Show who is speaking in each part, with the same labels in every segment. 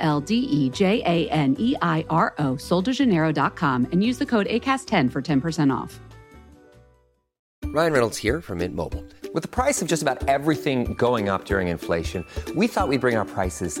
Speaker 1: L D E J A N E I R O, soldejaneiro.com, and use the code ACAST10 for 10% off.
Speaker 2: Ryan Reynolds here from Mint Mobile. With the price of just about everything going up during inflation, we thought we'd bring our prices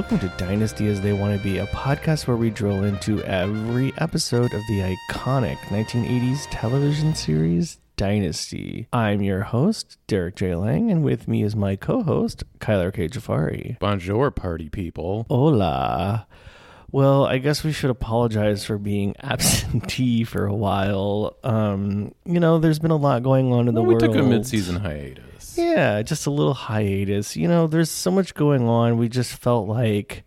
Speaker 3: welcome to Dynasty as They Want to Be, a podcast where we drill into every episode of the iconic 1980s television series Dynasty. I'm your host, Derek J. Lang, and with me is my co-host, Kyler K. Jafari.
Speaker 4: Bonjour, party people.
Speaker 3: Hola. Well, I guess we should apologize for being absentee for a while. Um, you know, there's been a lot going on in the
Speaker 4: Well, we
Speaker 3: world.
Speaker 4: took a mid-season hiatus.
Speaker 3: Yeah, just a little hiatus. You know, there's so much going on. We just felt like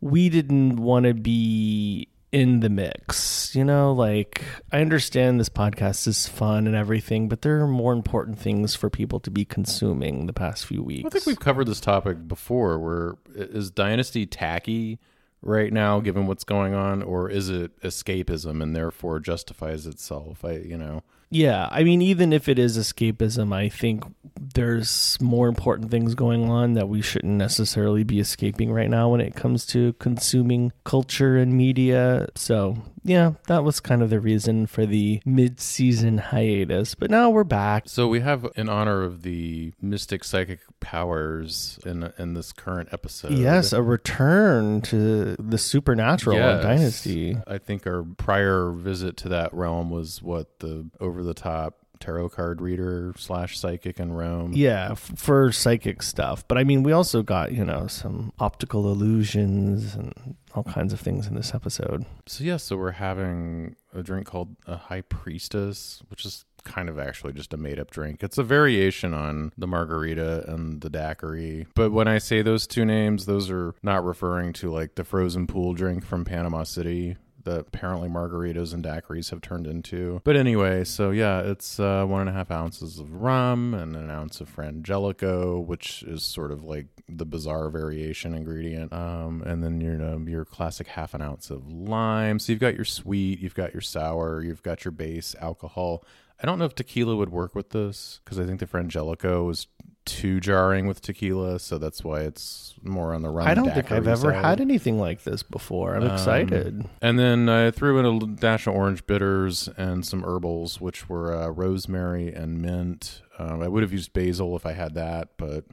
Speaker 3: we didn't want to be in the mix. You know, like I understand this podcast is fun and everything, but there are more important things for people to be consuming the past few weeks.
Speaker 4: I think we've covered this topic before. Where is Dynasty tacky right now, given what's going on, or is it escapism and therefore justifies itself? I, you know,
Speaker 3: Yeah, I mean, even if it is escapism, I think there's more important things going on that we shouldn't necessarily be escaping right now when it comes to consuming culture and media. So, yeah, that was kind of the reason for the mid season hiatus. But now we're back.
Speaker 4: so we have in honor of the mystic psychic powers in in this current episode.
Speaker 3: Yes, a return to the supernatural
Speaker 4: Yes.
Speaker 3: Dynasty.
Speaker 4: I think our prior visit to that realm was what the over the top tarot card reader slash psychic in Rome.
Speaker 3: Yeah, f- for psychic stuff. But I mean, we also got, you know, some optical illusions and all kinds of things in this episode.
Speaker 4: So yeah, so we're having a drink called a High Priestess, which is kind of actually just a made up drink. It's a variation on the margarita and the daiquiri. But when I say those two names, those are not referring to like the frozen pool drink from Panama City that apparently margaritas and daiquiris have turned into. But anyway, so yeah, it's uh, one and a half ounces of rum and an ounce of frangelico, which is sort of like the bizarre variation ingredient. Um, and then your your classic half an ounce of lime. So you've got your sweet, you've got your sour, you've got your base alcohol. I don't know if tequila would work with this because I think the frangelico was too jarring with tequila, so that's why it's more on the rum.
Speaker 3: I don't think I've ever
Speaker 4: side.
Speaker 3: had anything like this before. I'm
Speaker 4: Um,
Speaker 3: excited.
Speaker 4: And then I threw in a dash of orange bitters and some herbals, which were uh, rosemary and mint. Um, I would have used basil if I had that, but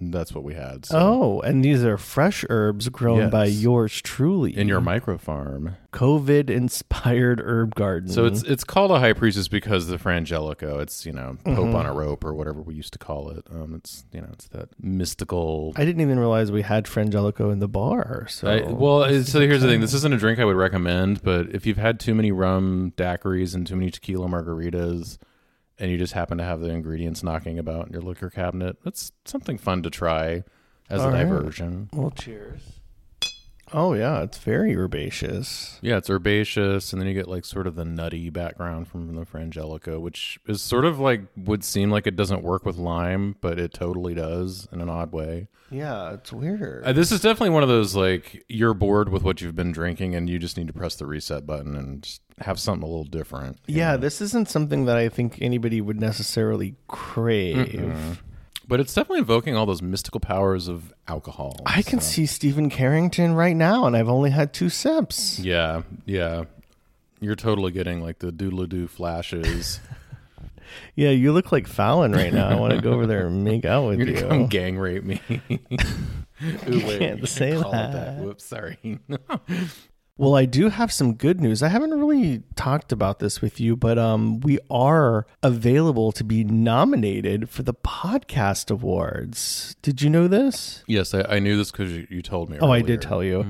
Speaker 4: that's what we had. So.
Speaker 3: Oh, and these are fresh herbs grown by yours truly
Speaker 4: In your micro farm.
Speaker 3: COVID inspired herb garden.
Speaker 4: So it's it's called a high priestess because the frangelico. It's you know Pope
Speaker 3: Mhm.
Speaker 4: on a rope or whatever we used to call it. Um, it's you know it's that mystical.
Speaker 3: I didn't even realize we had Frangelico in the bar. So
Speaker 4: I- well, it- so here's the thing. This isn't a drink I would recommend, but if you've had too many rum daiquiris and too many tequila margaritas, and you just happen to have the ingredients knocking about in your liquor cabinet, that's something fun to try as
Speaker 3: All
Speaker 4: a
Speaker 3: right.
Speaker 4: diversion.
Speaker 3: Well, cheers. Oh yeah, it's very herbaceous.
Speaker 4: Yeah, it's herbaceous, and then you get like sort of the nutty background from the frangelico, which is sort of like would seem like it doesn't work with lime, but it totally does in an odd way.
Speaker 3: Yeah, it's weird.
Speaker 4: Uh, this is definitely one of those like you're bored with what you've been drinking, and you just need to press the reset button and have something a little different.
Speaker 3: yeah,
Speaker 4: know?
Speaker 3: this isn't something that I think anybody would necessarily crave.
Speaker 4: Mm-mm. But it's definitely invoking all those mystical powers of alcohol.
Speaker 3: I can
Speaker 4: so-
Speaker 3: see Steven Carrington right now, and I've only had two sips.
Speaker 4: Yeah, yeah. You're totally getting like the doodle doo flashes.
Speaker 3: Yeah, you look like Fallon right now. I want to go over there and make out with
Speaker 4: You're
Speaker 3: you.
Speaker 4: come gang rape me. Ooh, wait,
Speaker 3: can't say
Speaker 4: it
Speaker 3: that.
Speaker 4: Whoops, sorry.
Speaker 3: Well, I do have some good news. I haven't really talked about this with you, but um, we are available to be nominated for the podcast awards. Did you know this?
Speaker 4: yes, I, I knew this because you, you told me.
Speaker 3: Oh, I did tell you.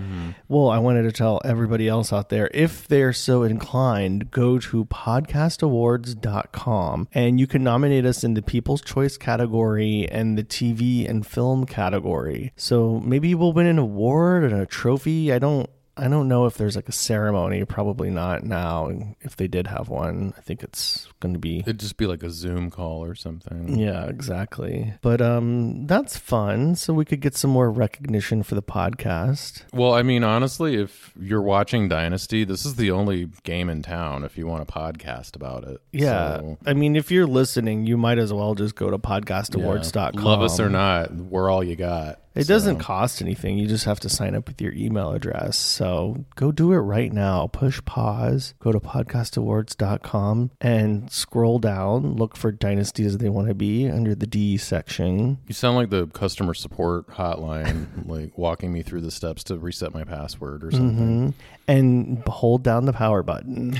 Speaker 3: Well, I wanted to tell everybody else out there if they're so inclined, go to podcastawards.com and you can nominate us in the People's Choice category and the TV and film category. So maybe we'll win an award and a trophy. I don't. I don't know if there's like a ceremony. Probably not now. And If they did have one, I think it's going to be
Speaker 4: It'd just be like a Zoom call or something.
Speaker 3: yeah, exactly. But um that's fun. So we could get some more recognition for the podcast.
Speaker 4: Well, I mean, honestly, if you're watching Dynasty, this is the only game in town if you want a podcast about it.
Speaker 3: Yeah.
Speaker 4: So,
Speaker 3: I mean, if you're listening, you might as well just go to
Speaker 4: yeah.
Speaker 3: podcastawards.com.
Speaker 4: Love us or not, we're all you got.
Speaker 3: It
Speaker 4: So-
Speaker 3: doesn't cost anything. You just have to sign up with your email address. So go do it right now. Push pause, go to podcastawards.com and scroll down. Look for Dynasty as They Want to Be under the D section.
Speaker 4: You sound like the customer support hotline, like walking me through the steps to reset my password or something.
Speaker 3: Mhm. And hold down the power button.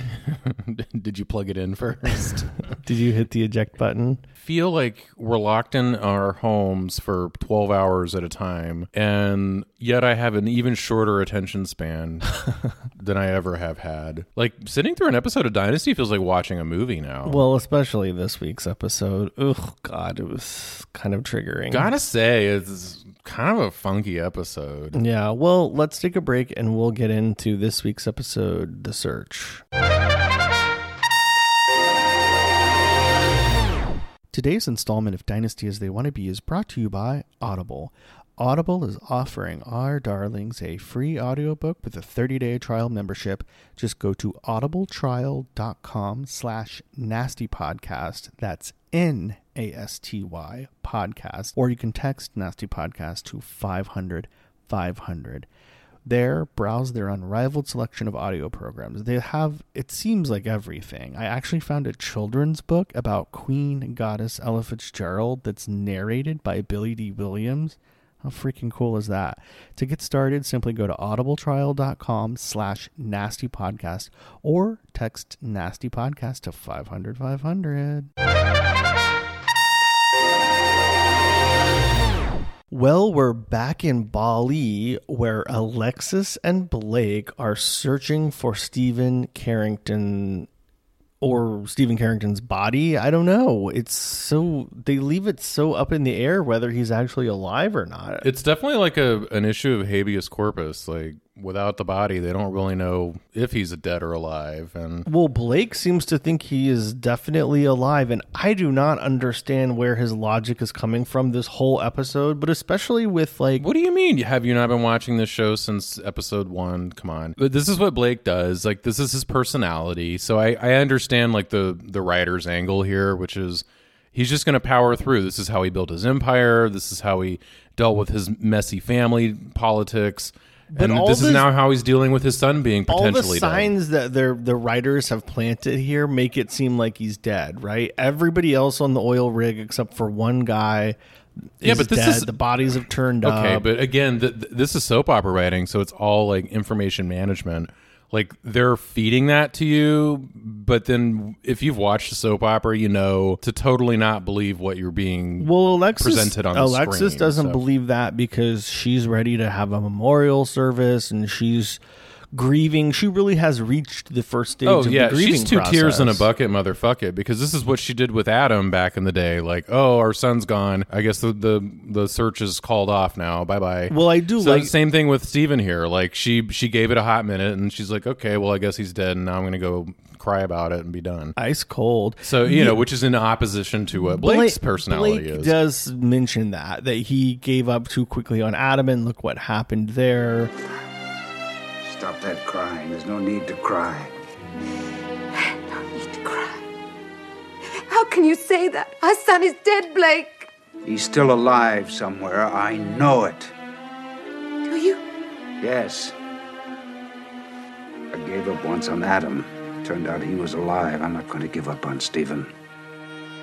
Speaker 4: Did you plug it in first?
Speaker 3: Did you hit the eject button?
Speaker 4: Feel like we're locked in our homes for 12 hours at a time, and yet I have an even shorter attention span than I ever have had. Like sitting through an episode of Dynasty feels like watching a movie now.
Speaker 3: Well, especially this week's episode. Oh, God, it was kind of triggering.
Speaker 4: Gotta say, it's kind of a funky episode.
Speaker 3: Yeah, well, let's take a break and we'll get into this week's episode, The Search. Today's installment of Dynasty as They Want to Be is brought to you by Audible. Audible is offering our darlings a free audiobook with a 30-day trial membership. Just go to audibletrial.com slash nastypodcast. That's N-A-S-T-Y podcast. Or you can text Nasty Podcast to 500 500. There, browse their unrivaled selection of audio programs. They have, it seems like everything. I actually found a children's book about Queen Goddess Ella Fitzgerald that's narrated by Billy Dee Williams. How freaking cool is that? To get started, simply go to audibletrial.com slash nasty podcast or text nasty podcast to 500 500. Well, we're back in Bali where Alexis and Blake are searching for Steven Carrington or Steven Carrington's body. I don't know. It's so they leave it so up in the air whether he's actually alive or not.
Speaker 4: It's definitely like a an issue of habeas corpus. Like without the body, they don't really know if he's dead or alive. And
Speaker 3: Well, Blake seems to think he is definitely alive, and I do not understand where his logic is coming from this whole episode, but especially with like
Speaker 4: what do you mean? Have you not been watching this show since episode one? Come on, but this is what Blake does. Like this is his personality. So I I understand like the the writer's angle here, which is he's just going to power through. This is how he built his empire. This is how he dealt with his messy family politics. And
Speaker 3: all
Speaker 4: this is now how he's dealing with his son being potentially
Speaker 3: all the
Speaker 4: potentially dead.
Speaker 3: signs that their the writers have planted here make it seem like he's dead, right? Everybody else on the oil rig except for one guy
Speaker 4: Yeah, but this
Speaker 3: dead.
Speaker 4: is-
Speaker 3: the bodies have turned
Speaker 4: Okay,
Speaker 3: up.
Speaker 4: Okay, but again, th- th- this is soap opera writing, so it's all like information management. Like they're feeding that to you, but then if you've watched a soap opera, you know to totally not believe what you're being
Speaker 3: Well, Alexis,
Speaker 4: presented on the
Speaker 3: Alexis
Speaker 4: screen,
Speaker 3: doesn't
Speaker 4: so.
Speaker 3: believe that because she's ready to have a memorial service and she's grieving. She really has reached the first stage
Speaker 4: Oh
Speaker 3: of
Speaker 4: yeah, she's two tears in a bucket, motherfuck it. Because this is what she did with Adam back in the day. Like, oh, our son's gone. I guess the the, the search is called off now. Bye bye.
Speaker 3: Well, I do
Speaker 4: so
Speaker 3: like-
Speaker 4: same thing with Steven here. Like she she gave it a hot minute, and she's like, okay, well, I guess he's dead, and now I'm gonna go cry about it and be done.
Speaker 3: Ice cold.
Speaker 4: So you know, which is in opposition to what Blake's
Speaker 3: Blake-
Speaker 4: personality
Speaker 3: Blake
Speaker 4: is.
Speaker 3: does mention that that he gave up too quickly on Adam, and look what happened there.
Speaker 5: Stop that crying. There's no need to cry.
Speaker 6: No need to cry. How can you say that? Our son is dead, Blake.
Speaker 5: He's still alive somewhere. I know it.
Speaker 1: Do you?
Speaker 5: Yes. I gave up once on Adam. Turned out he was alive. I'm not going to give up on Steven.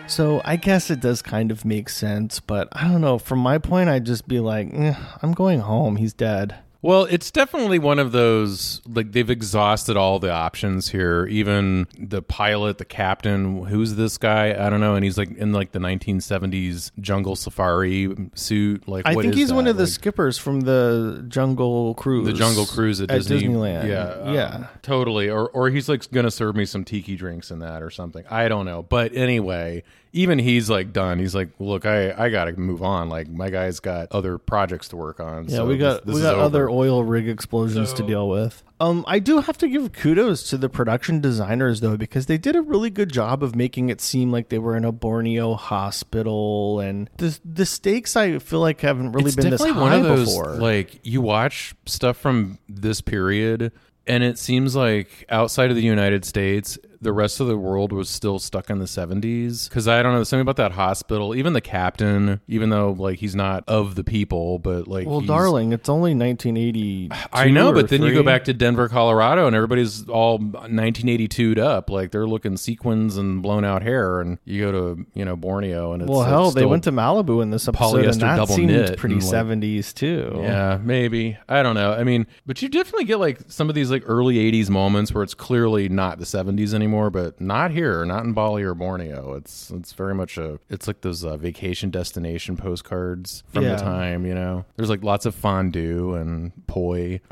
Speaker 3: So I guess it does kind of make sense, but I don't know. From my point, I'd just be like, eh, I'm going home. He's dead.
Speaker 4: Well, it's definitely one of those like they've exhausted all the options here. Even the pilot, the captain, who's this guy? I don't know, and he's like in like the 1970s jungle safari suit. Like
Speaker 3: I think he's one
Speaker 4: that?
Speaker 3: of the
Speaker 4: Like,
Speaker 3: skippers from the Jungle Cruise.
Speaker 4: the Jungle Cruise at, Disney,
Speaker 3: Disneyland.
Speaker 4: Yeah,
Speaker 3: yeah.
Speaker 4: totally. Or or he's like gonna serve me some tiki drinks in that or something. I don't know. But anyway, even he's like done. He's like, look, I I gotta move on. Like my guy's got other projects to work on.
Speaker 3: Yeah,
Speaker 4: so
Speaker 3: we got
Speaker 4: this, this
Speaker 3: we got
Speaker 4: over.
Speaker 3: other oil rig explosions to deal with. Um, I do have to give kudos to the production designers though, because they did a really good job of making it seem like they were in a Borneo hospital, and the the stakes I feel like haven't really
Speaker 4: it's
Speaker 3: been this high
Speaker 4: one of those
Speaker 3: before.
Speaker 4: like you watch stuff from this period and it seems like outside of the united states the rest of the world was still stuck in the 70s because i don't know something about that hospital even the captain even though like he's not of the people but like
Speaker 3: well, darling, it's only 1980.
Speaker 4: I know, but then you go back to Denver, Colorado, and everybody's all 1982'd up, like they're looking sequins and blown out hair. And you go to you know Borneo, and it's
Speaker 3: Well,
Speaker 4: like,
Speaker 3: hell, they went to Malibu in this episode, and that
Speaker 4: double
Speaker 3: seemed
Speaker 4: knit
Speaker 3: pretty
Speaker 4: and, like-
Speaker 3: 70s too.
Speaker 4: Yeah, maybe. I don't know. I mean, but you definitely get like some of these like early 80s moments where it's clearly not the 70s anymore, but not here, not in Bali or Borneo. It's it's very much a it's like those uh, vacation destination postcards from
Speaker 3: Yeah.
Speaker 4: the time, you know. There's like lots of fondue and poi.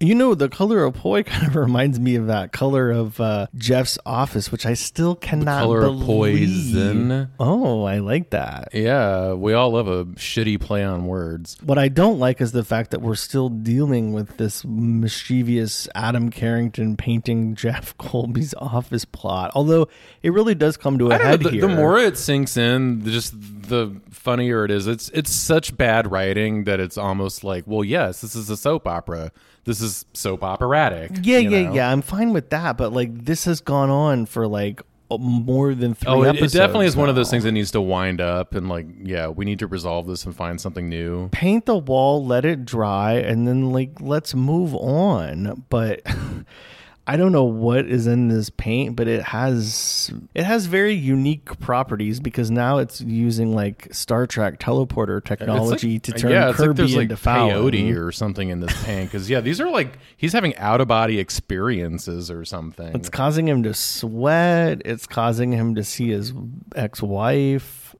Speaker 3: You know, the color of poi kind of reminds me of that color of uh, Jeff's office, which I still cannot
Speaker 4: color of
Speaker 3: believe.
Speaker 4: poison.
Speaker 3: Oh, I like that.
Speaker 4: Yeah, we all love a shitty play on words.
Speaker 3: What I don't like is the fact that we're still dealing with this mischievous Adam Carrington painting Jeff Colby's office plot. Although it really does come to a head
Speaker 4: know, the,
Speaker 3: here.
Speaker 4: the more it sinks in, just the funnier it is. It's it's such bad writing that it's almost like, well, yes, this is a soap opera. This is soap operatic.
Speaker 3: yeah, yeah,
Speaker 4: know?
Speaker 3: yeah. I'm fine with that, but like this has gone on for like more than three
Speaker 4: Oh, it, it definitely is one of those things that needs to wind up and like, yeah, we need to resolve this and find something new.
Speaker 3: paint the wall, let it dry, and then like let's move on. But I don't know what is in this paint, but it has it has very unique properties because now it's using like Star Trek teleporter technology
Speaker 4: like-
Speaker 3: to turn
Speaker 4: yeah,
Speaker 3: Kirby
Speaker 4: like there's like
Speaker 3: into Fallon.
Speaker 4: peyote or something in this paint because yeah, these are like he's having out of body experiences or something.
Speaker 3: It's causing him to sweat. It's causing him to see his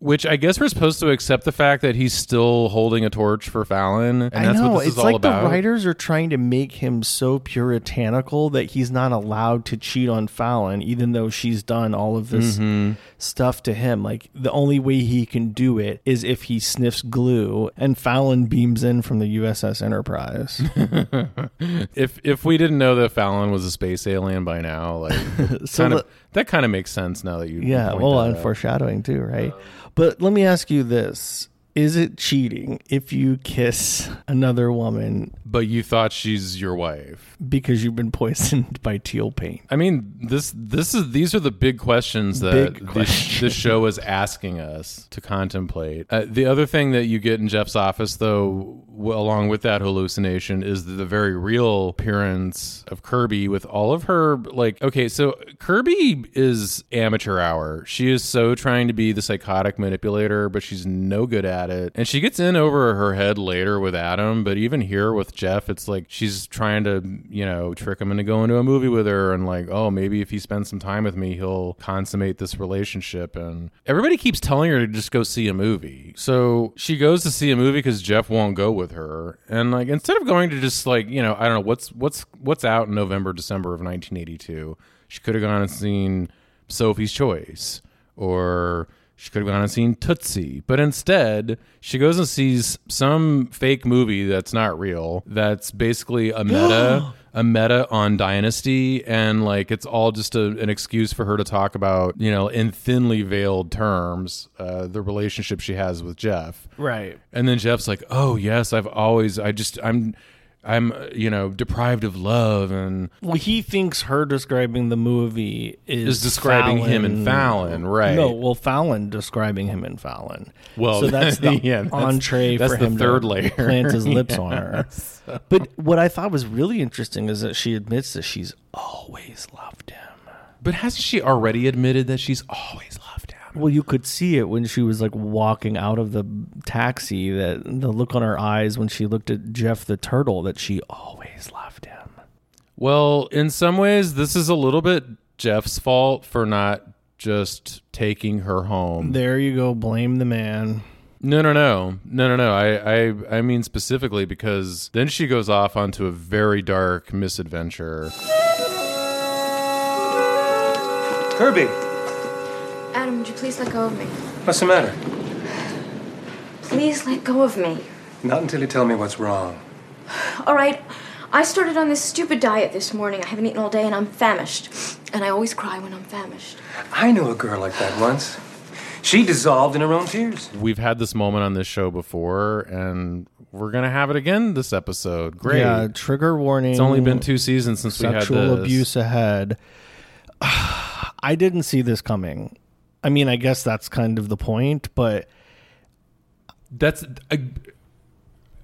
Speaker 4: Which I guess we're supposed to accept the fact that he's still holding a torch for Fallon, and
Speaker 3: I
Speaker 4: that's
Speaker 3: know
Speaker 4: what this
Speaker 3: it's
Speaker 4: is all
Speaker 3: like
Speaker 4: about.
Speaker 3: the writers are trying to make him so puritanical that he's not allowed to cheat on Fallon, even though she's done all of this
Speaker 4: Mm-hmm.
Speaker 3: stuff to him. Like the only way he can do it is if he sniffs glue, and Fallon beams in from the USS Enterprise.
Speaker 4: if if we didn't know that Fallon was a space alien by now, like
Speaker 3: So
Speaker 4: kind
Speaker 3: the-
Speaker 4: of that kind of makes sense now that you
Speaker 3: yeah,
Speaker 4: point
Speaker 3: well,
Speaker 4: that
Speaker 3: and
Speaker 4: out.
Speaker 3: foreshadowing too, right? Uh, but let me ask you this. Is it cheating if you kiss another woman
Speaker 4: But you thought she's your wife.
Speaker 3: because you've been poisoned by teal paint?
Speaker 4: I mean, this this is these are the big questions that
Speaker 3: Big
Speaker 4: this, this show is asking us to contemplate. Uh, the other thing that you get in Jeff's office, though, w- along with that hallucination, is the very real appearance of Kirby with all of her like. Okay, so Kirby is amateur hour. She is so trying to be the psychotic manipulator, but she's no good at it, and she gets in over her head later with Adam. But even here with Jeff, it's like she's trying to you know trick him into going to a movie with her, and like, oh, maybe if he spends some time with me, he'll consummate this relationship. And everybody keeps telling her to just go see a movie, so she goes to see a movie because Jeff won't go with her, and like instead of going to just like you know I don't know what's what's what's out in November December of 1982, she could have gone and seen Sophie's Choice or she could have gone and seen Tootsie, but instead she goes and sees some fake movie that's not real. That's basically a meta, a meta on Dynasty, and like it's all just a, an excuse for her to talk about, you know, in thinly veiled terms, uh, the relationship she has with Jeff.
Speaker 3: Right.
Speaker 4: And then Jeff's like, "Oh yes, I've always, I just, I'm." I'm, uh, you know, deprived of love and
Speaker 3: Well, he thinks her describing the movie is,
Speaker 4: Is describing him and Fallon, right.
Speaker 3: No, well, Fallon describing him and Fallon.
Speaker 4: Well,
Speaker 3: so that's the
Speaker 4: yeah, that's-
Speaker 3: entree
Speaker 4: that's
Speaker 3: for
Speaker 4: the
Speaker 3: him
Speaker 4: third
Speaker 3: to
Speaker 4: layer.
Speaker 3: plant his lips on her. But what I thought was really interesting is that she admits that she's always loved him.
Speaker 4: But hasn't she already admitted that she's always loved him?
Speaker 3: Well, you could see it when she was like walking out of the taxi. That the look on her eyes when she looked at Jeff the turtle. That she always loved him.
Speaker 4: Well, in some ways, this is a little bit Jeff's fault for not just taking her home.
Speaker 3: There you go. Blame the man.
Speaker 4: No, no, no, no, no, no. I, I, I mean specifically because then she goes off onto a very dark misadventure.
Speaker 6: Kirby,
Speaker 7: Adam, would you please let go of me?
Speaker 6: what's the matter?
Speaker 7: Please let go of me.
Speaker 6: Not until you tell me what's wrong.
Speaker 7: All right, I started on this stupid diet this morning. I haven't eaten all day and I'm famished. And I always cry when I'm famished.
Speaker 6: I knew a girl like that once. She dissolved in her own tears.
Speaker 4: We've had this moment on this show before, and we're gonna have it again this episode. Great.
Speaker 3: Yeah. Trigger warning.
Speaker 4: It's only been two seasons since we had
Speaker 3: sexual
Speaker 4: this.
Speaker 3: abuse ahead. I didn't see this coming. I mean, I guess that's kind of the point, but
Speaker 4: That's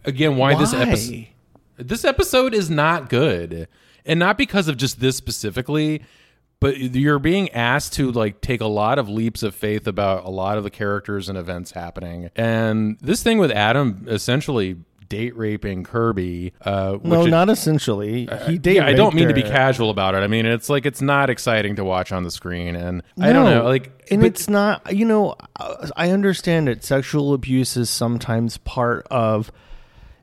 Speaker 4: again why, this episode. This episode is not good, and not because of just this specifically, but you're being asked to like take a lot of leaps of faith about a lot of the characters and events happening, and this thing with Adam essentially date raping Kirby. Uh,
Speaker 3: no,
Speaker 4: it-
Speaker 3: not essentially. He date
Speaker 4: yeah, I don't mean to be casual about it. I mean, it's like it's not exciting to watch on the screen, and I don't know, like,
Speaker 3: and
Speaker 4: but-
Speaker 3: it's not. You know, uh, I understand that sexual abuse is sometimes part of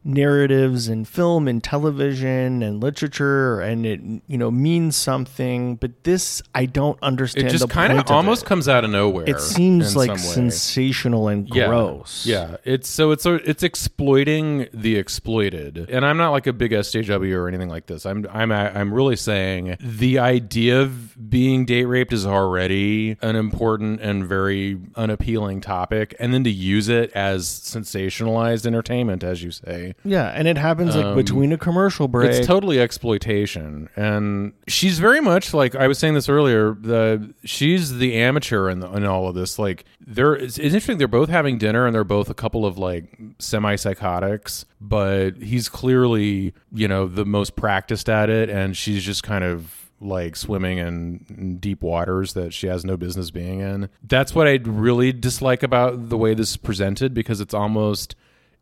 Speaker 3: narratives in film and television and literature, and it you know means something. But this, I don't understand.
Speaker 4: it just kind of almost comes out of nowhere.
Speaker 3: It seems like sensational and
Speaker 4: Yeah.
Speaker 3: gross.
Speaker 4: Yeah, it's so it's it's exploiting the exploited, and I'm not like a big SJW or anything like this. I'm I'm I'm really saying the idea of being date raped is already an important and very unappealing topic, and then to use it as sensationalized entertainment, as you say,
Speaker 3: Yeah, and it happens like
Speaker 4: Um,
Speaker 3: between a commercial break.
Speaker 4: it's totally exploitation, and she's very much like I was saying this earlier. The she's the amateur in, the, in all of this. Like they're it's, it's interesting. They're both having dinner, and they're both a couple of like semi psychotics. But he's clearly you know the most practiced at it, and she's just kind of like swimming in, in deep waters that she has no business being in. That's what I really dislike about the way this is presented because it's almost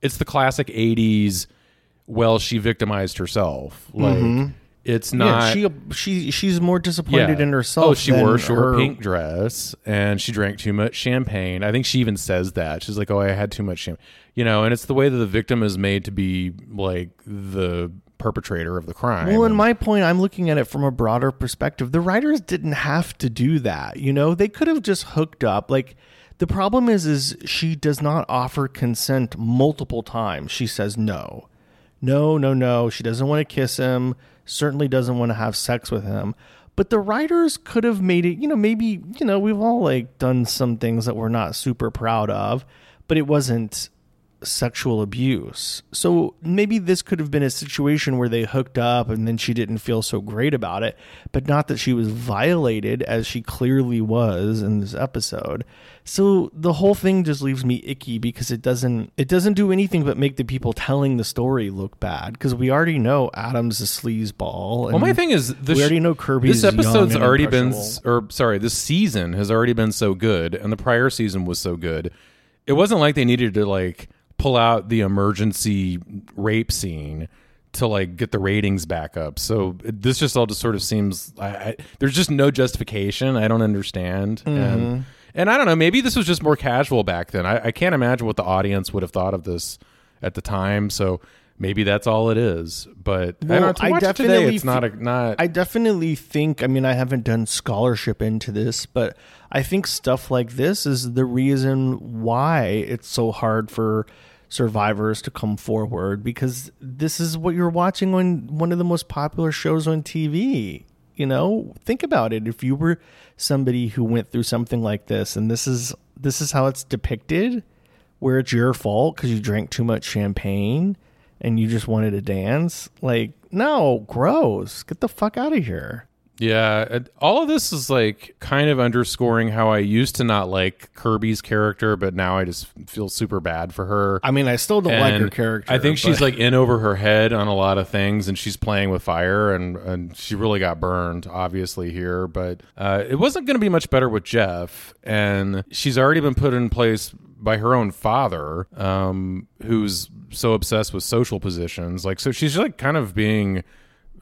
Speaker 4: it's the classic 80s well she victimized herself like mm-hmm. it's not
Speaker 3: yeah, she she she's more disappointed in herself.
Speaker 4: Oh, she wore a short
Speaker 3: her-
Speaker 4: pink dress and she drank too much champagne. I think she even says that. She's like, "Oh, I had too much champagne." You know, and it's the way that the victim is made to be like the perpetrator of the crime.
Speaker 3: Well, in my point, I'm looking at it from a broader perspective. The writers didn't have to do that. You know, they could have just hooked up. Like the problem is, is she does not offer consent multiple times. She says no, no, no, no. She doesn't want to kiss him. Certainly doesn't want to have sex with him. But the writers could have made it. You know, maybe you know we've all like done some things that we're not super proud of, but it wasn't sexual abuse. So maybe this could have been a situation where they hooked up and then she didn't feel so great about it, but not that she was violated as she clearly was in this episode. So the whole thing just leaves me icky because it doesn't it doesn't do anything but make the people telling the story look bad because we already know Adam's a sleazeball.
Speaker 4: Well, my thing is, the
Speaker 3: we already know Kirby's
Speaker 4: This episode's already been, or sorry, this season has already been so good, and the prior season was so good. It wasn't like they needed to like pull out the emergency rape scene to like get the ratings back up. So this just all just sort of seems. I, I, there's just no justification. I don't understand,
Speaker 3: Mm-hmm.
Speaker 4: and and I don't know. Maybe this was just more casual back then. I, I can't imagine what the audience would have thought of this at the time. So. Maybe that's all it is, but I don't know, to watch it today, it's not a not.
Speaker 3: I definitely think. I mean, I haven't done scholarship into this, but I think stuff like this is the reason why it's so hard for survivors to come forward because this is what you're watching on one of the most popular shows on TV. You know, think about it. If you were somebody who went through something like this, and this is this is how it's depicted, where it's your fault because you drank too much champagne and you just wanted to dance. Like, no, gross. Get the fuck out of here.
Speaker 4: Yeah, all of this is like kind of underscoring how I used to not like Kirby's character, but now I just feel super bad for her.
Speaker 3: I mean, I still don't like her character.
Speaker 4: I think she's like in over her head on a lot of things, and she's playing with fire, and and she really got burned, obviously here. But uh, it wasn't going to be much better with Jeff, and she's already been put in place by her own father, um, who's so obsessed with social positions. Like, so she's like kind of being.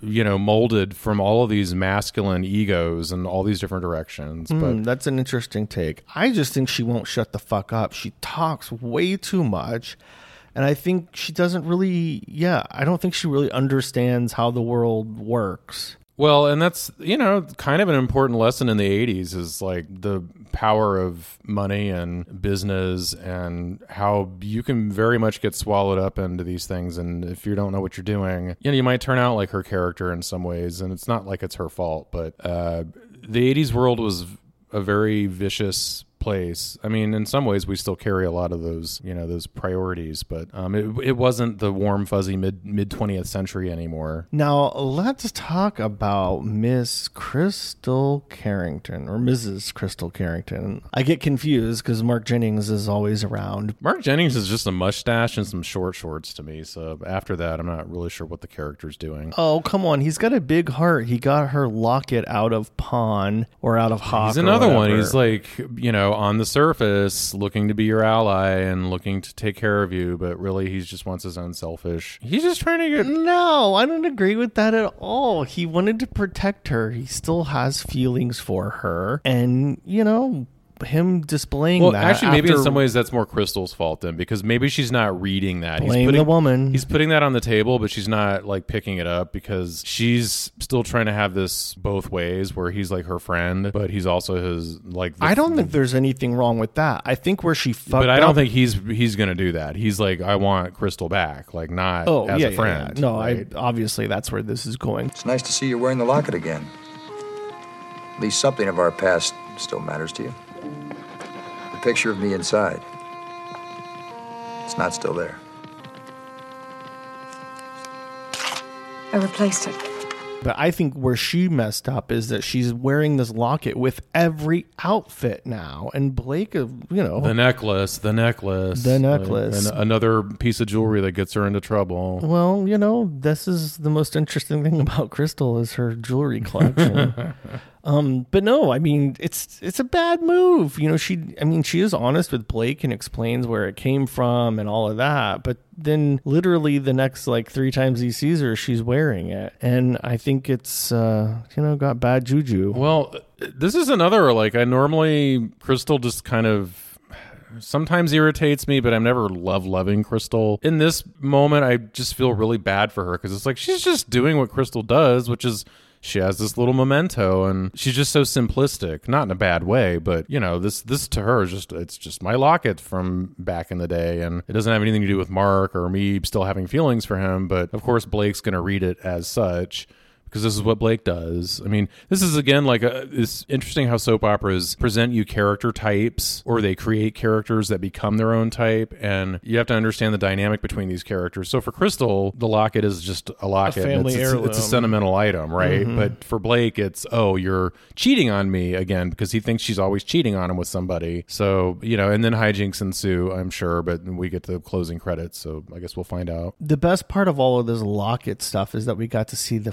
Speaker 4: You know, molded from all of these masculine egos and all these different directions.
Speaker 3: Hmm,
Speaker 4: But
Speaker 3: that's an interesting take. I just think she won't shut the fuck up. She talks way too much. And I think she doesn't really, yeah, I don't think she really understands how the world works.
Speaker 4: Well, and that's you know kind of an important lesson in the '80s is like the power of money and business and how you can very much get swallowed up into these things, and if you don't know what you're doing, you know you might turn out like her character in some ways, and it's not like it's her fault, but uh, the '80s world was a very vicious place. I mean, in some ways, we still carry a lot of those, you know, those priorities, but um, it, it wasn't the warm, fuzzy mid mid twentieth century anymore.
Speaker 3: Now, let's talk about Miss Crystal Carrington or Mrs. Crystal Carrington. I get confused because Mark Jennings is always around.
Speaker 4: Mark Jennings is just a mustache and some short shorts to me. So after that, I'm not really sure what the character's doing.
Speaker 3: Oh, come on. He's got a big heart. He got her locket out of pawn or out of hawk.
Speaker 4: He's another one. He's like, you know, on the surface, looking to be your ally and looking to take care of you, but really, he just wants his own selfish. He's just trying to get.
Speaker 3: No, I don't agree with that at all. He wanted to protect her. He still has feelings for her. And, you know, him displaying
Speaker 4: Well,
Speaker 3: that.
Speaker 4: actually, maybe in some ways that's more Crystal's fault then, because maybe she's not reading that.
Speaker 3: Blame
Speaker 4: putting,
Speaker 3: the woman.
Speaker 4: He's putting that on the table, but she's not like picking it up because she's still trying to have this both ways, where he's like her friend, but he's also his like. the-
Speaker 3: I don't think there's anything wrong with that. I think where she fucked
Speaker 4: but I don't
Speaker 3: up-
Speaker 4: think he's he's gonna do that. He's like, I want Crystal back, like not
Speaker 3: Oh,
Speaker 4: as
Speaker 3: yeah,
Speaker 4: a
Speaker 3: yeah,
Speaker 4: friend.
Speaker 3: yeah. No,
Speaker 4: right?
Speaker 3: I obviously that's where this is going.
Speaker 8: It's nice to see you wearing the locket again. At least something of our past still matters to you. The picture of me inside. It's not still there.
Speaker 9: I replaced it.
Speaker 3: But I think where she messed up is that she's wearing this locket with every outfit now. And Blake, uh, you know,
Speaker 4: The necklace, the necklace,
Speaker 3: The necklace.
Speaker 4: and another piece of jewelry that gets her into trouble.
Speaker 3: well, you know, this is the most interesting thing about Crystal is her jewelry collection. um, but no, I mean, it's it's a bad move. You know, she, I mean, she is honest with Blake and explains where it came from and all of that. But then, literally, the next like three times he sees her, she's wearing it, and I think it's uh, you know got bad juju.
Speaker 4: Well, this is another like I normally Crystal just kind of sometimes irritates me, but I'm never love loving Crystal. In this moment, I just feel really bad for her because it's like she's just doing what Crystal does, which is she has this little memento and she's just so simplistic not in a bad way but you know this this to her is just it's just my locket from back in the day and it doesn't have anything to do with mark or me still having feelings for him but of course blake's going to read it as such because this is what Blake does. I mean, this is again like a, it's interesting how soap operas present you character types or they create characters that become their own type, and you have to understand the dynamic between these characters. So for Crystal, the locket is just a locket.
Speaker 3: family
Speaker 4: it's, it's- it's a sentimental item, right?
Speaker 3: Mhm.
Speaker 4: But for Blake, it's oh, you're cheating on me again because he thinks she's always cheating on him with somebody. So you know, and then hijinks ensue, I'm sure. But we get the closing credits, so I guess we'll find out.
Speaker 3: the best part of all of this locket stuff is that we got to see the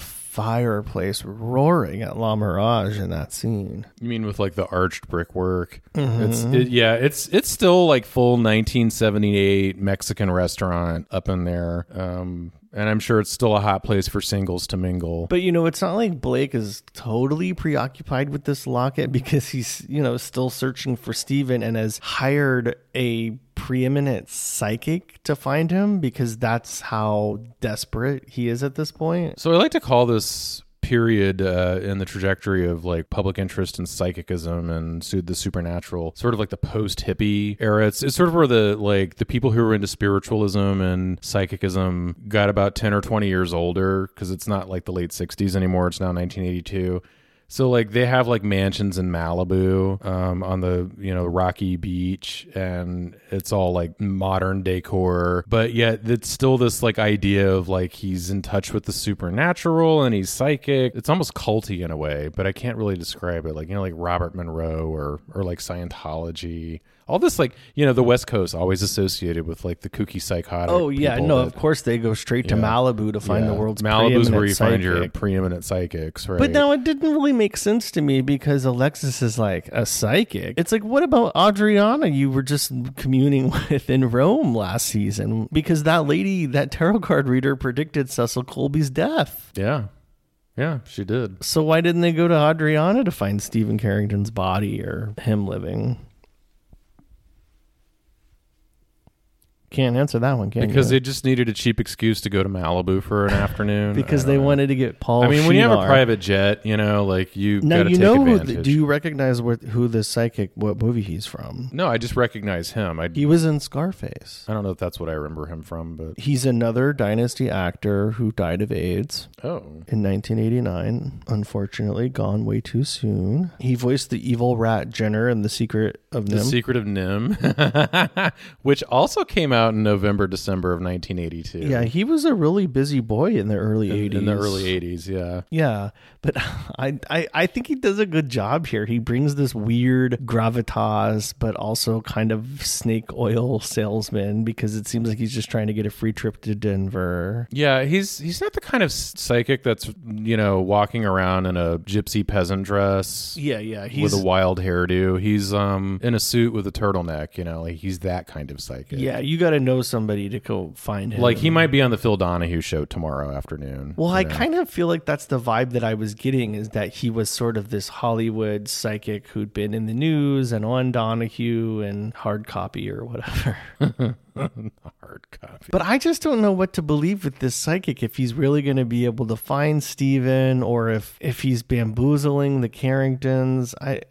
Speaker 3: fireplace roaring at La Mirage in that scene.
Speaker 4: You mean with like the arched brickwork?
Speaker 3: Mhm.
Speaker 4: It's it, yeah, it's it's still like full 1978 Mexican restaurant up in there. Um and I'm sure it's still a hot place for singles to mingle.
Speaker 3: But you know, it's not like Blake is totally preoccupied with this locket because he's, you know, still searching for Steven and has hired a preeminent psychic to find him because that's how desperate he is at this point.
Speaker 4: So I like to call this period uh, in the trajectory of like public interest in psychicism and the supernatural, sort of like the post hippie era. It's, it's sort of where the like the people who were into spiritualism and psychicism got about ten or twenty years older because it's not like the late '60s anymore. It's now 1982. So like they have like mansions in Malibu, um, on the you know rocky beach, and it's all like modern decor, but yet it's still this like idea of like he's in touch with the supernatural and he's psychic. It's almost culty in a way, but I can't really describe it. Like you know, like Robert Monroe or or like Scientology. All this like you know the West Coast always associated with like the kooky psychotic.
Speaker 3: Oh yeah, no,
Speaker 4: that-
Speaker 3: of course they go straight to
Speaker 4: Yeah.
Speaker 3: Malibu to find the world's
Speaker 4: Malibu's where you
Speaker 3: preeminent
Speaker 4: find your preeminent psychics, right?
Speaker 3: But now it didn't really make sense to me because Alexis is like a psychic. It's like, what about Adriana you were just communing with in Rome last season? Because that lady, that tarot card reader, predicted Cecil Colby's death.
Speaker 4: Yeah. Yeah, she did.
Speaker 3: So why didn't they go to Adriana to find Steven Carrington's body or him living? Can't answer that one, can
Speaker 4: because
Speaker 3: you?
Speaker 4: they just needed a cheap excuse to go to Malibu for an afternoon.
Speaker 3: because they
Speaker 4: know.
Speaker 3: wanted to get Paul.
Speaker 4: I mean, when you have a
Speaker 3: Shenar.
Speaker 4: private jet, you know, like you
Speaker 3: now
Speaker 4: gotta
Speaker 3: you
Speaker 4: take
Speaker 3: know who.
Speaker 4: advantage.
Speaker 3: Do you recognize what who the psychic? What movie he's from?
Speaker 4: no, I just recognize him. I
Speaker 3: He was in Scarface.
Speaker 4: I don't know if that's what I remember him from, but
Speaker 3: He's another Dynasty actor who died of AIDS.
Speaker 4: Oh.
Speaker 3: In 1989. Unfortunately, gone way too soon. He voiced the evil rat Jenner in The Secret of
Speaker 4: The Secret of NIMH, which also came out in November, December of 1982.
Speaker 3: yeah, he was a really busy boy in the early
Speaker 4: in,
Speaker 3: 80s.
Speaker 4: in the early 80s. Yeah.
Speaker 3: Yeah, but I, I I think he does a good job here. He brings this weird gravitas, but also kind of snake oil salesman because it seems like he's just trying to get a free trip to Denver.
Speaker 4: Yeah, he's he's not the kind of psychic that's you know walking around in a gypsy peasant dress.
Speaker 3: Yeah, yeah,
Speaker 4: with a wild hairdo. He's um in a suit with a turtleneck. You know, like he's that kind of psychic.
Speaker 3: Yeah, you got to know somebody to go find him.
Speaker 4: like he might be on the Phil Donahue show tomorrow afternoon.
Speaker 3: Well, I
Speaker 4: know?
Speaker 3: kind of feel like that's the vibe that I was getting is that he was sort of this Hollywood psychic who'd been in the news and on Donahue and hard copy or whatever.
Speaker 4: hard copy.
Speaker 3: But I just don't know what to believe with this psychic if he's really going to be able to find Steven or if if he's bamboozling the Carringtons. I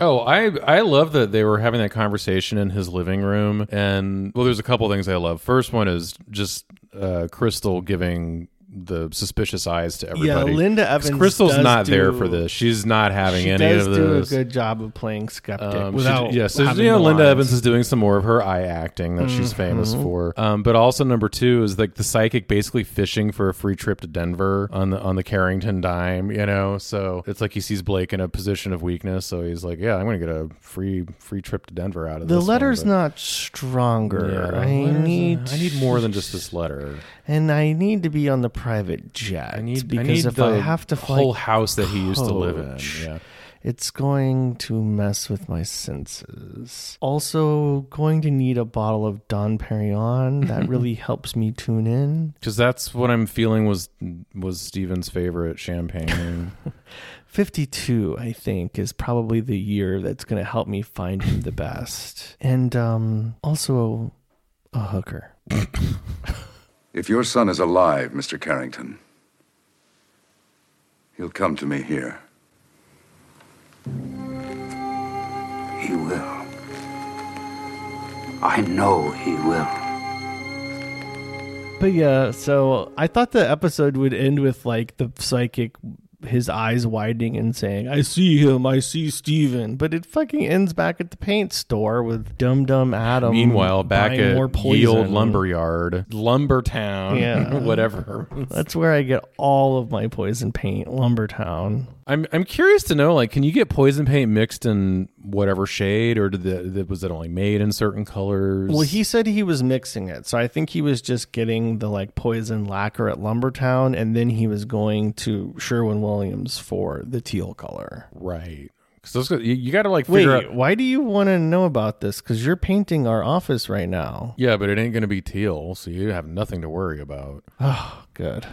Speaker 4: oh, I I love that they were having that conversation in his living room, and well, there's a couple things I love. First one is just uh, Crystal giving the suspicious eyes to everybody.
Speaker 3: Yeah,
Speaker 4: Linda
Speaker 3: Evans
Speaker 4: Crystal's not there for this. She's not having
Speaker 3: she
Speaker 4: any
Speaker 3: does do a good job of playing skeptic
Speaker 4: Um, she-
Speaker 3: without
Speaker 4: yeah, so you know,
Speaker 3: the
Speaker 4: Linda
Speaker 3: lines.
Speaker 4: Evans is doing some more of her eye acting that she's famous for. Um, but also number two is like the psychic basically fishing for a free trip to Denver on the on the Carrington dime. You know, so it's like he sees Blake in a position of weakness, so he's like, "Yeah, I'm going to get a free free trip to Denver out of
Speaker 3: The
Speaker 4: this." one,"
Speaker 3: letter's
Speaker 4: but-
Speaker 3: not stronger.
Speaker 4: Yeah,
Speaker 3: I need
Speaker 4: I need more than just this letter.
Speaker 3: and I need to be on the private jet.
Speaker 4: I need
Speaker 3: because
Speaker 4: I need
Speaker 3: if
Speaker 4: the
Speaker 3: I have to fly
Speaker 4: whole house that he used to live in.
Speaker 3: coach,
Speaker 4: Yeah.
Speaker 3: It's going to mess with my senses. Also, going to need a bottle of Dom Perignon. That really helps me tune in.
Speaker 4: Because that's what I'm feeling was was Steven's favorite champagne.
Speaker 3: 52, I think, is probably the year that's going to help me find him the best. And um, also a hooker.
Speaker 10: If your son is alive, Mr. Carrington, he'll come to me here.
Speaker 5: He will. I know he will.
Speaker 3: But yeah, so I thought the episode would end with like the psychic, his eyes widening and saying, I see him, I see Steven. But it fucking ends back at the paint store with Dum Dum Adam.
Speaker 4: Meanwhile, back
Speaker 3: buying
Speaker 4: at
Speaker 3: more poison.
Speaker 4: Yield Lumberyard, Lumbertown,
Speaker 3: Yeah.
Speaker 4: whatever.
Speaker 3: That's where I get all of my poison paint, Lumbertown.
Speaker 4: I'm I'm curious to know, like, can you get poison paint mixed in whatever shade, or did the, was it only made in certain colors?
Speaker 3: Well, he said he was mixing it. So I think he was just getting the like poison lacquer at Lumbertown and then he was going to Sherwin Williams for the teal color.
Speaker 4: right. Because you, you got to like
Speaker 3: Wait,
Speaker 4: figure out.
Speaker 3: why do you want to know about this? Because you're painting our office right now.
Speaker 4: Yeah, but it ain't going to be teal, so you have nothing to worry about.
Speaker 3: Oh, good.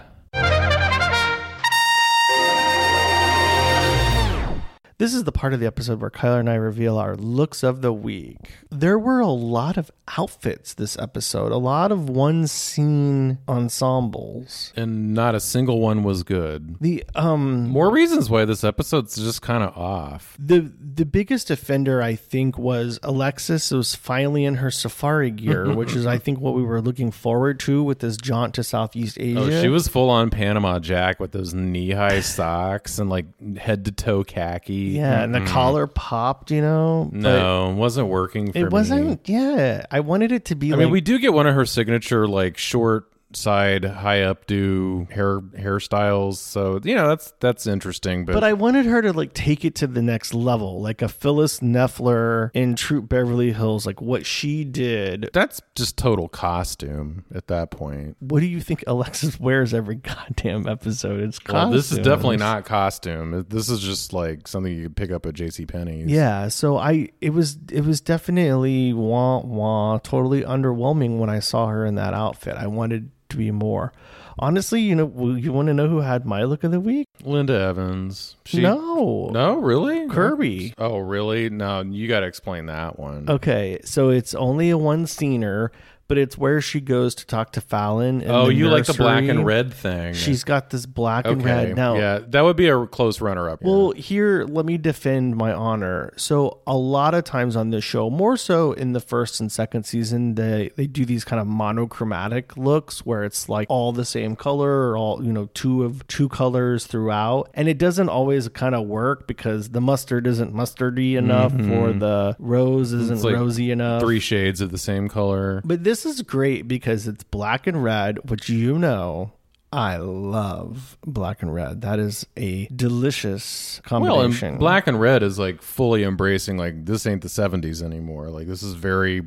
Speaker 3: This is the part of the episode where Kyler and I reveal our looks of the week. There were a lot of outfits this episode, a lot of one scene ensembles.
Speaker 4: And not a single one was good.
Speaker 3: The um
Speaker 4: More reasons why this episode's just kind of off.
Speaker 3: the the biggest offender I think was Alexis was finally in her safari gear, which is I think what we were looking forward to with this jaunt to Southeast Asia.
Speaker 4: Oh, she was full on Panama Jack with those knee high socks and like head to toe khaki.
Speaker 3: Yeah, mm-hmm. and the collar popped, you know.
Speaker 4: No, it wasn't working for
Speaker 3: it
Speaker 4: me.
Speaker 3: wasn't. Yeah, I wanted it to be.
Speaker 4: I
Speaker 3: like,
Speaker 4: mean, we do get one of her signature like short side high updo hair hairstyles. So you know that's that's interesting. But,
Speaker 3: But I wanted her to like take it to the next level, like a Phyllis Nefler in Troop Beverly Hills, like what she did.
Speaker 4: that's just total costume at that point.
Speaker 3: What do you think Alexis wears every goddamn episode? It's
Speaker 4: Well, this is definitely not costume. This is just like something you could pick up at J.C. Penney's.
Speaker 3: Yeah, so I it was it was definitely wah wah, totally underwhelming when I saw her in that outfit. I wanted to be more. Honestly, you know, you want to know who had my look of the week?
Speaker 4: Linda Evans.
Speaker 3: No.
Speaker 4: no, really,
Speaker 3: Kirby.
Speaker 4: Oh, really? No, you got to explain that one.
Speaker 3: Okay, so it's only a one scener, but it's where she goes to talk to Fallon.
Speaker 4: Oh, you like the black and red thing?
Speaker 3: She's got this black and red now.
Speaker 4: yeah, that would be a close runner-up.
Speaker 3: Well, here, let me defend my honor. So, a lot of times on this show, more so in the first and second season, they they do these kind of monochromatic looks where it's like all the same color or all you know two of two colors throughout, and it doesn't always kind of work because the mustard isn't mustardy enough
Speaker 4: Mhm.
Speaker 3: or the rose isn't
Speaker 4: like
Speaker 3: rosy enough.
Speaker 4: Three shades of the same color.
Speaker 3: But this is great because it's black and red, which you know I love black and red. That is a delicious combination.
Speaker 4: Well, and black and red is like fully embracing like this ain't the '70s anymore. Like this is very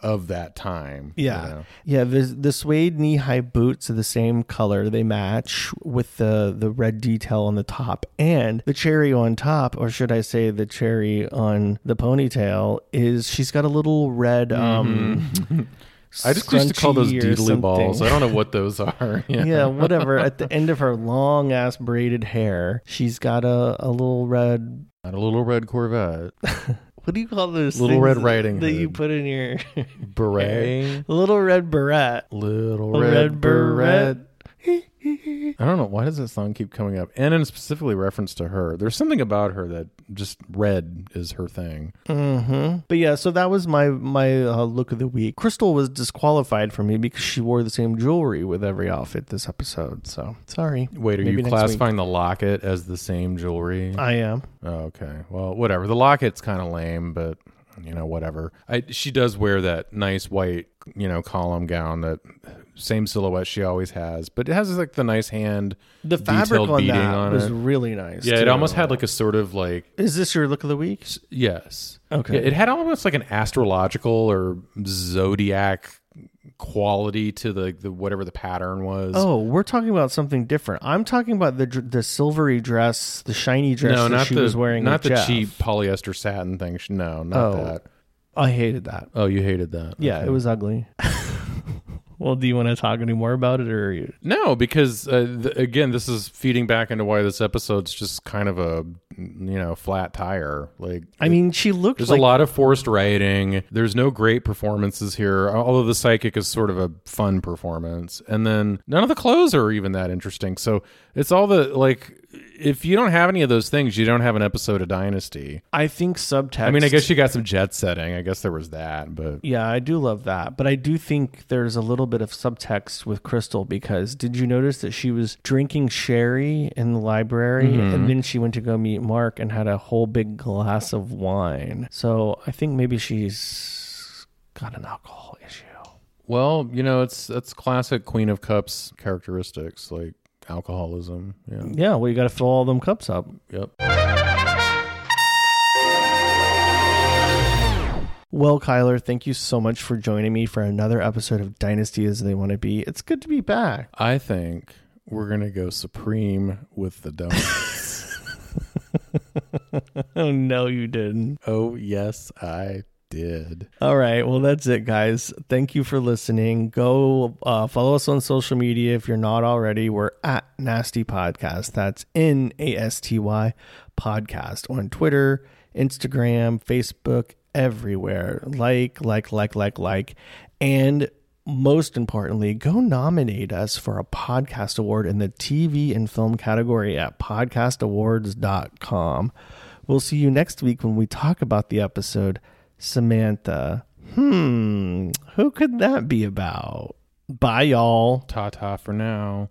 Speaker 4: of that time. you
Speaker 3: Yeah,
Speaker 4: know?
Speaker 3: yeah. The the suede knee high boots are the same color. They match with the the red detail on the top, and the cherry on top, or should I say, the cherry on the ponytail is she's got a little red. um
Speaker 4: Mhm. I just used to call those deedly balls. I don't know what those are.
Speaker 3: yeah. whatever. At the end of her long ass braided hair, she's got a, a little red.
Speaker 4: Not a little red Corvette.
Speaker 3: What do you call those?
Speaker 4: Little Red
Speaker 3: that-
Speaker 4: Riding
Speaker 3: that you put in your
Speaker 4: Beret.
Speaker 3: little red beret.
Speaker 4: Little
Speaker 3: A
Speaker 4: red,
Speaker 3: red
Speaker 4: beret.
Speaker 3: beret.
Speaker 4: I don't know why does that song keep coming up, and in specifically reference to her. There's something about her that just red is her thing.
Speaker 3: hmm But yeah, so that was my my uh, look of the week. Krystle was disqualified for me because she wore the same jewelry with every outfit this episode. So sorry.
Speaker 4: Wait, are
Speaker 3: Maybe
Speaker 4: you classifying the locket as the same jewelry?
Speaker 3: I am.
Speaker 4: Oh, okay. Well, whatever. The locket's kind of lame, but you know, whatever. I she does wear that nice white, you know, column gown that same silhouette she always has, but it has like the nice hand
Speaker 3: The fabric on
Speaker 4: beading
Speaker 3: that
Speaker 4: on
Speaker 3: was
Speaker 4: it.
Speaker 3: really nice.
Speaker 4: Yeah, it almost had like a sort of like
Speaker 3: Is this your look of the week?
Speaker 4: yes.
Speaker 3: Okay.
Speaker 4: Yeah, it had almost like an astrological or zodiac quality to the, the whatever the pattern was.
Speaker 3: Oh, we're talking about something different. I'm talking about the the silvery dress, the shiny dress
Speaker 4: no,
Speaker 3: that
Speaker 4: not
Speaker 3: she
Speaker 4: the
Speaker 3: was wearing.
Speaker 4: not the
Speaker 3: Jeff.
Speaker 4: cheap polyester satin thing. No, not
Speaker 3: Oh,
Speaker 4: that.
Speaker 3: I hated that.
Speaker 4: Oh, you hated that.
Speaker 3: Yeah,
Speaker 4: Okay.
Speaker 3: it was ugly. well, do you want to talk any more about it, or you...
Speaker 4: No, because uh, th- again, this is feeding back into why this episode's just kind of a you know flat tire. Like,
Speaker 3: I mean, she looked
Speaker 4: there's
Speaker 3: like
Speaker 4: a lot of forced writing. There's no great performances here. Although the psychic is sort of a fun performance, and then none of the clothes are even that interesting. So it's all the like. If you don't have any of those things, you don't have an episode of Dynasty.
Speaker 3: I think subtext.
Speaker 4: I mean, I guess you got some jet setting. I guess there was that, but
Speaker 3: Yeah, I do love that. But I do think there's a little bit of subtext with Krystle because did you notice that she was drinking sherry in the library
Speaker 4: Mhm.
Speaker 3: and then she went to go meet Mark and had a whole big glass of wine? So I think maybe she's got an alcohol issue.
Speaker 4: Well, you know, it's that's classic Queen of Cups characteristics, like alcoholism. Yeah.
Speaker 3: Yeah, well, you got to fill all them cups up.
Speaker 4: Yep.
Speaker 3: Well, Kyler, thank you so much for joining me for another episode of Dynasty as They Want to Be. It's good to be back.
Speaker 4: I think we're gonna go supreme with the donuts.
Speaker 3: oh no, you didn't.
Speaker 4: oh yes, I did.
Speaker 3: All right. Well, that's it, guys. Thank you for listening. Go uh, follow us on social media if you're not already. We're at Nasty Podcast. That's N A S T Y Podcast on Twitter, Instagram, Facebook, everywhere. Like, like, like, like, like. And most importantly, go nominate us for a podcast award in the TV and film category at podcastawards.com. We'll see you next week when we talk about the episode Samantha. Hmm, who could that be about? Bye, y'all.
Speaker 4: Ta ta for now.